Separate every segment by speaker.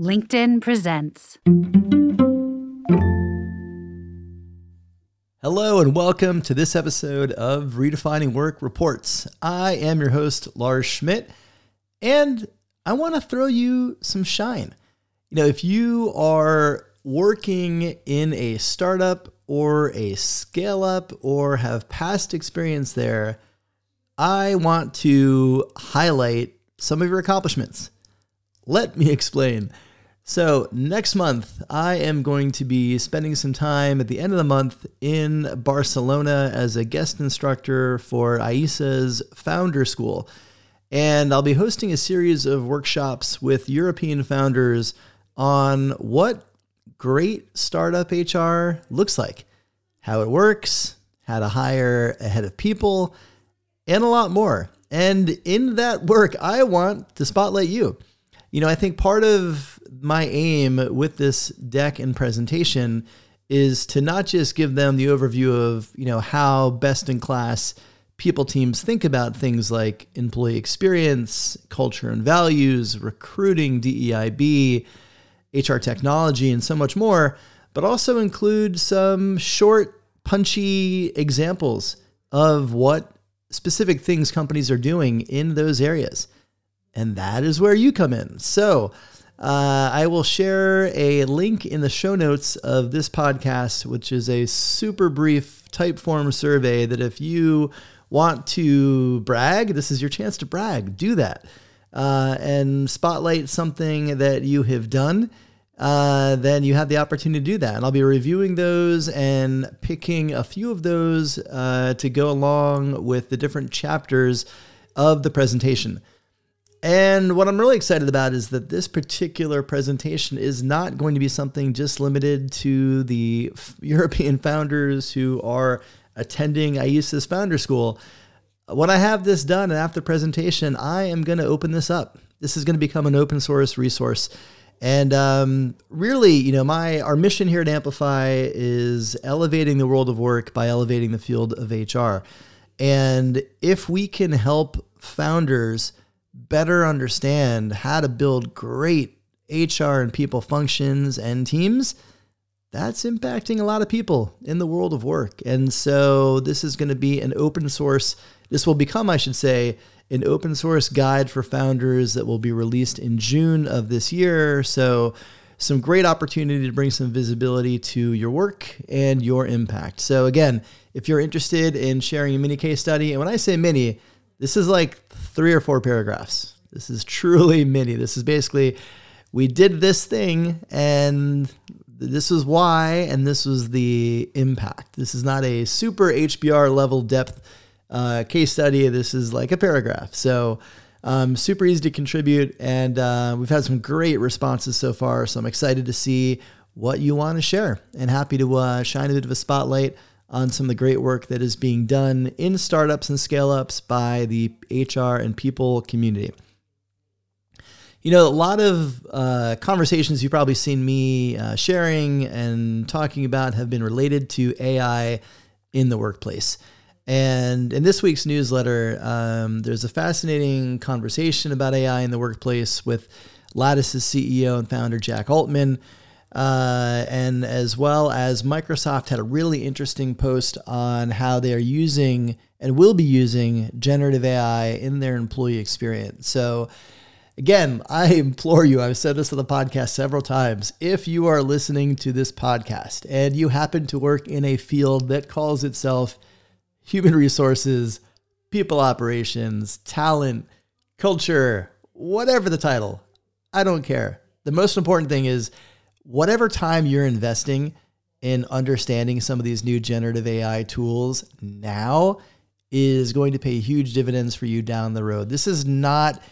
Speaker 1: LinkedIn presents.
Speaker 2: Hello, and welcome to this episode of Redefining Work Reports. I am your host, Lars Schmidt, and I want to throw you some shine. You know, if you are working in a startup or a scale up or have past experience there, I want to highlight some of your accomplishments. Let me explain. So, next month, I am going to be spending some time at the end of the month in Barcelona as a guest instructor for AISA's Founder School. And I'll be hosting a series of workshops with European founders on what great startup HR looks like, how it works, how to hire a head of people, and a lot more. And in that work, I want to spotlight you. You know, I think part of my aim with this deck and presentation is to not just give them the overview of, you know, how best in class people teams think about things like employee experience, culture and values, recruiting, DEIB, HR technology, and so much more, but also include some short, punchy examples of what specific things companies are doing in those areas. And that is where you come in. So, uh, I will share a link in the show notes of this podcast, which is a super brief Typeform survey that if you want to brag, this is your chance to brag. Do that uh, and spotlight something that you have done. Uh, then you have the opportunity to do that. And I'll be reviewing those and picking a few of those uh, to go along with the different chapters of the presentation. And what I'm really excited about is that this particular presentation is not going to be something just limited to the European founders who are attending AISA's founder school. When I have this done and after the presentation, I am going to open this up. This is going to become an open source resource. And um, really, you know, my our mission here at Amplify is elevating the world of work by elevating the field of HR. And if we can help founders better understand how to build great HR and people functions and teams, that's impacting a lot of people in the world of work. And so this is going to be an open source, this will become, I should say, an open source guide for founders that will be released in June of this year. So some great opportunity to bring some visibility to your work and your impact. So again, if you're interested in sharing a mini case study, and when I say mini, this is like three or four paragraphs. This is truly mini. This is basically we did this thing and this was why and this was the impact. This is not a super HBR level depth uh, case study. This is like a paragraph. So um, super easy to contribute, and uh, we've had some great responses so far. So I'm excited to see what you want to share, and happy to uh, shine a bit of a spotlight on some of the great work that is being done in startups and scale ups by the HR and people community. You know, a lot of uh, conversations you've probably seen me uh, sharing and talking about have been related to AI in the workplace. And in this week's newsletter, um, there's a fascinating conversation about AI in the workplace with Lattice's CEO and founder Jack Altman. Uh, and as well as Microsoft had a really interesting post on how they are using and will be using generative AI in their employee experience. So, again, I implore you, I've said this on the podcast several times. If you are listening to this podcast and you happen to work in a field that calls itself human resources, people operations, talent, culture, whatever the title, I don't care. The most important thing is whatever time you're investing in understanding some of these new generative AI tools now is going to pay huge dividends for you down the road. This is not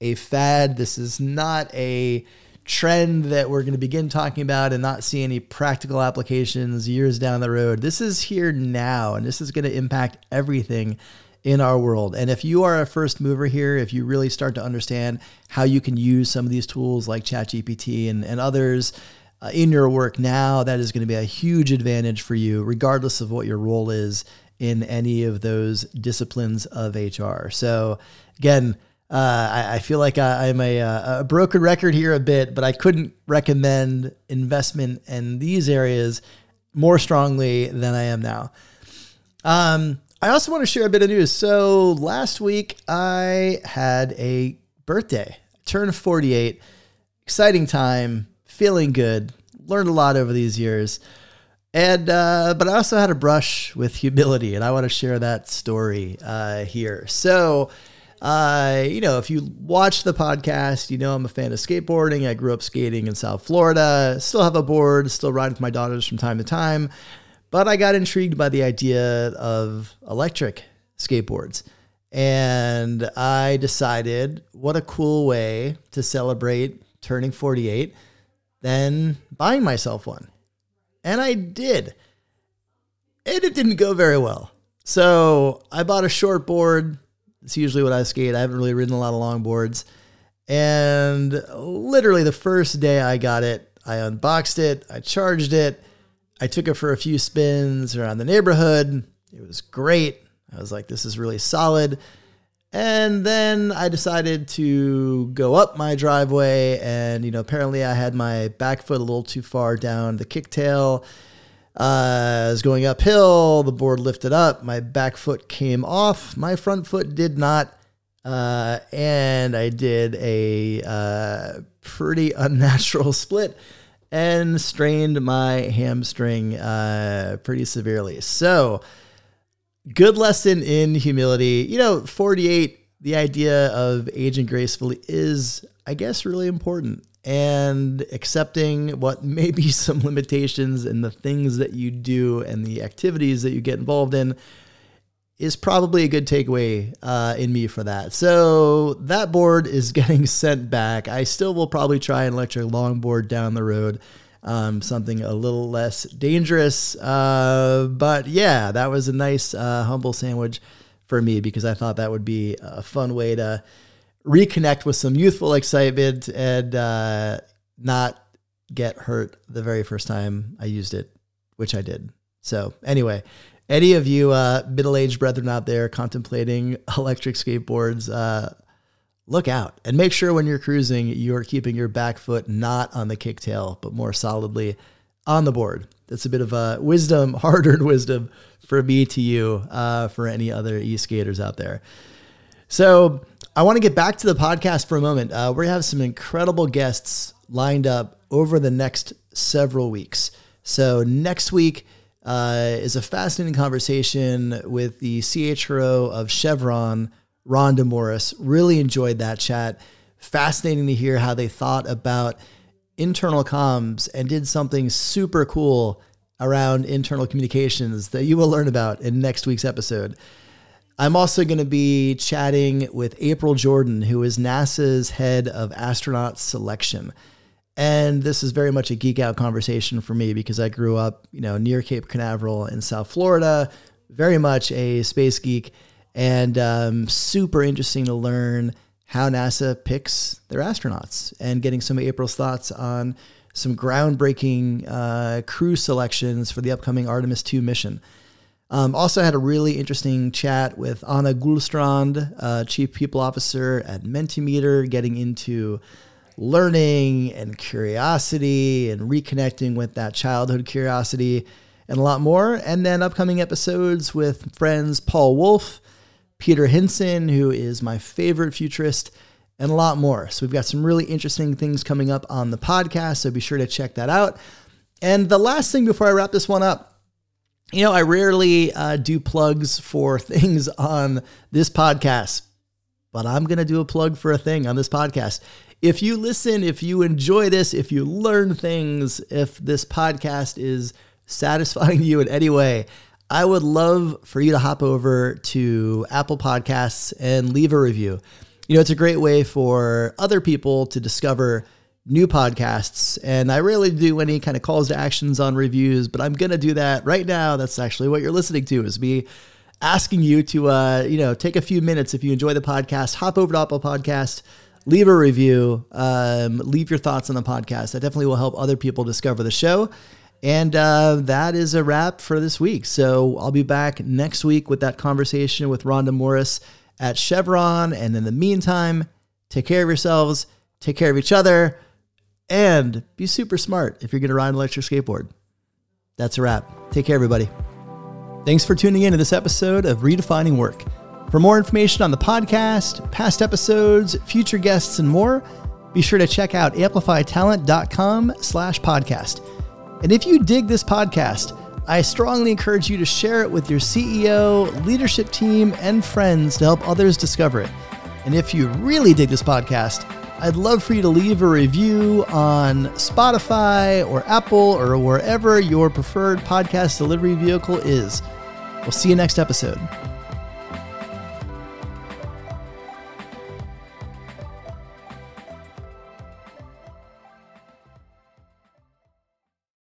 Speaker 2: a fad. This is not a trend that we're going to begin talking about and not see any practical applications years down the road. This is here now, and this is going to impact everything in our world. And if you are a first mover here, if you really start to understand how you can use some of these tools like ChatGPT and, and others uh, in your work now, that is going to be a huge advantage for you, regardless of what your role is in any of those disciplines of HR. So, again, Uh, I, I, feel like I, am a, a, broken record here a bit, but I couldn't recommend investment in these areas more strongly than I am now. Um, I also want to share a bit of news. So last week I had a birthday, turned 48, exciting time, feeling good, learned a lot over these years. And uh, but I also had a brush with humility, and I want to share that story uh, here. So uh, you know, if you watch the podcast, you know I'm a fan of skateboarding. I grew up skating in South Florida. Still have a board, still ride with my daughters from time to time. But I got intrigued by the idea of electric skateboards. And I decided what a cool way to celebrate turning 48 than buying myself one. And I did. And it didn't go very well. So I bought a short board it's usually what I skate. I haven't really ridden a lot of longboards. And literally the first day I got it, I unboxed it, I charged it, I took it for a few spins around the neighborhood. It was great. I was like, this is really solid. And then I decided to go up my driveway, and you know, apparently I had my back foot a little too far down the kicktail uh, I was going uphill. The board lifted up. My back foot came off. My front foot did not. Uh, and I did a uh, pretty unnatural split and strained my hamstring uh, pretty severely. So, good lesson in humility. You know, 48, the idea of aging gracefully is, I guess, really important and accepting what may be some limitations in the things that you do and the activities that you get involved in is probably a good takeaway uh, in me for that. So that board is getting sent back. I still will probably try an electric longboard down the road, um, something a little less dangerous. Uh, but yeah, that was a nice uh, humble sandwich for me because I thought that would be a fun way to reconnect with some youthful excitement and uh, not get hurt the very first time I used it, which I did. So, anyway, any of you uh, middle aged brethren out there contemplating electric skateboards, uh, look out and make sure when you're cruising, you're keeping your back foot not on the kicktail, but more solidly on the board. That's a bit of a wisdom, hard earned wisdom for me to you, uh, for any other e skaters out there. So, I want to get back to the podcast for a moment. Uh, we have some incredible guests lined up over the next several weeks. So, next week uh, is a fascinating conversation with the CHRO of Chevron, Rhonda Morris. Really enjoyed that chat. Fascinating to hear how they thought about internal comms and did something super cool around internal communications that you will learn about in next week's episode. I'm also going to be chatting with April Jordan, who is NASA's head of astronaut selection. And this is very much a geek out conversation for me because I grew up, you know, near Cape Canaveral in South Florida, very much a space geek, and um, super interesting to learn how NASA picks their astronauts and getting some of April's thoughts on some groundbreaking uh, crew selections for the upcoming Artemis 2 mission. Um, also had a really interesting chat with Anna Gulstrand, uh, Chief People Officer at Mentimeter, getting into learning and curiosity and reconnecting with that childhood curiosity and a lot more. And then upcoming episodes with friends Paul Wolfe, Peter Hinssen, who is my favorite futurist, and a lot more. So we've got some really interesting things coming up on the podcast. So be sure to check that out. And the last thing before I wrap this one up, you know, I rarely uh, do plugs for things on this podcast, but I'm going to do a plug for a thing on this podcast. If you listen, if you enjoy this, if you learn things, if this podcast is satisfying you in any way, I would love for you to hop over to Apple Podcasts and leave a review. You know, it's a great way for other people to discover new podcasts. And I rarely do any kind of calls to actions on reviews, but I'm going to do that right now. That's actually what you're listening to is me asking you to, uh, you know, take a few minutes if you enjoy the podcast, hop over to Apple Podcast, leave a review, um, leave your thoughts on the podcast. That definitely will help other people discover the show. And uh, that is a wrap for this week. So I'll be back next week with that conversation with Rhonda Morris at Chevron. And in the meantime, take care of yourselves, take care of each other, and be super smart if you're going to ride an electric skateboard. That's a wrap. Take care, everybody. Thanks for tuning in to this episode of Redefining Work. For more information on the podcast, past episodes, future guests, and more, be sure to check out amplifytalent.com slash podcast. And if you dig this podcast, I strongly encourage you to share it with your CEO, leadership team, and friends to help others discover it. And if you really dig this podcast, I'd love for you to leave a review on Spotify or Apple or wherever your preferred podcast delivery vehicle is. We'll see you next episode.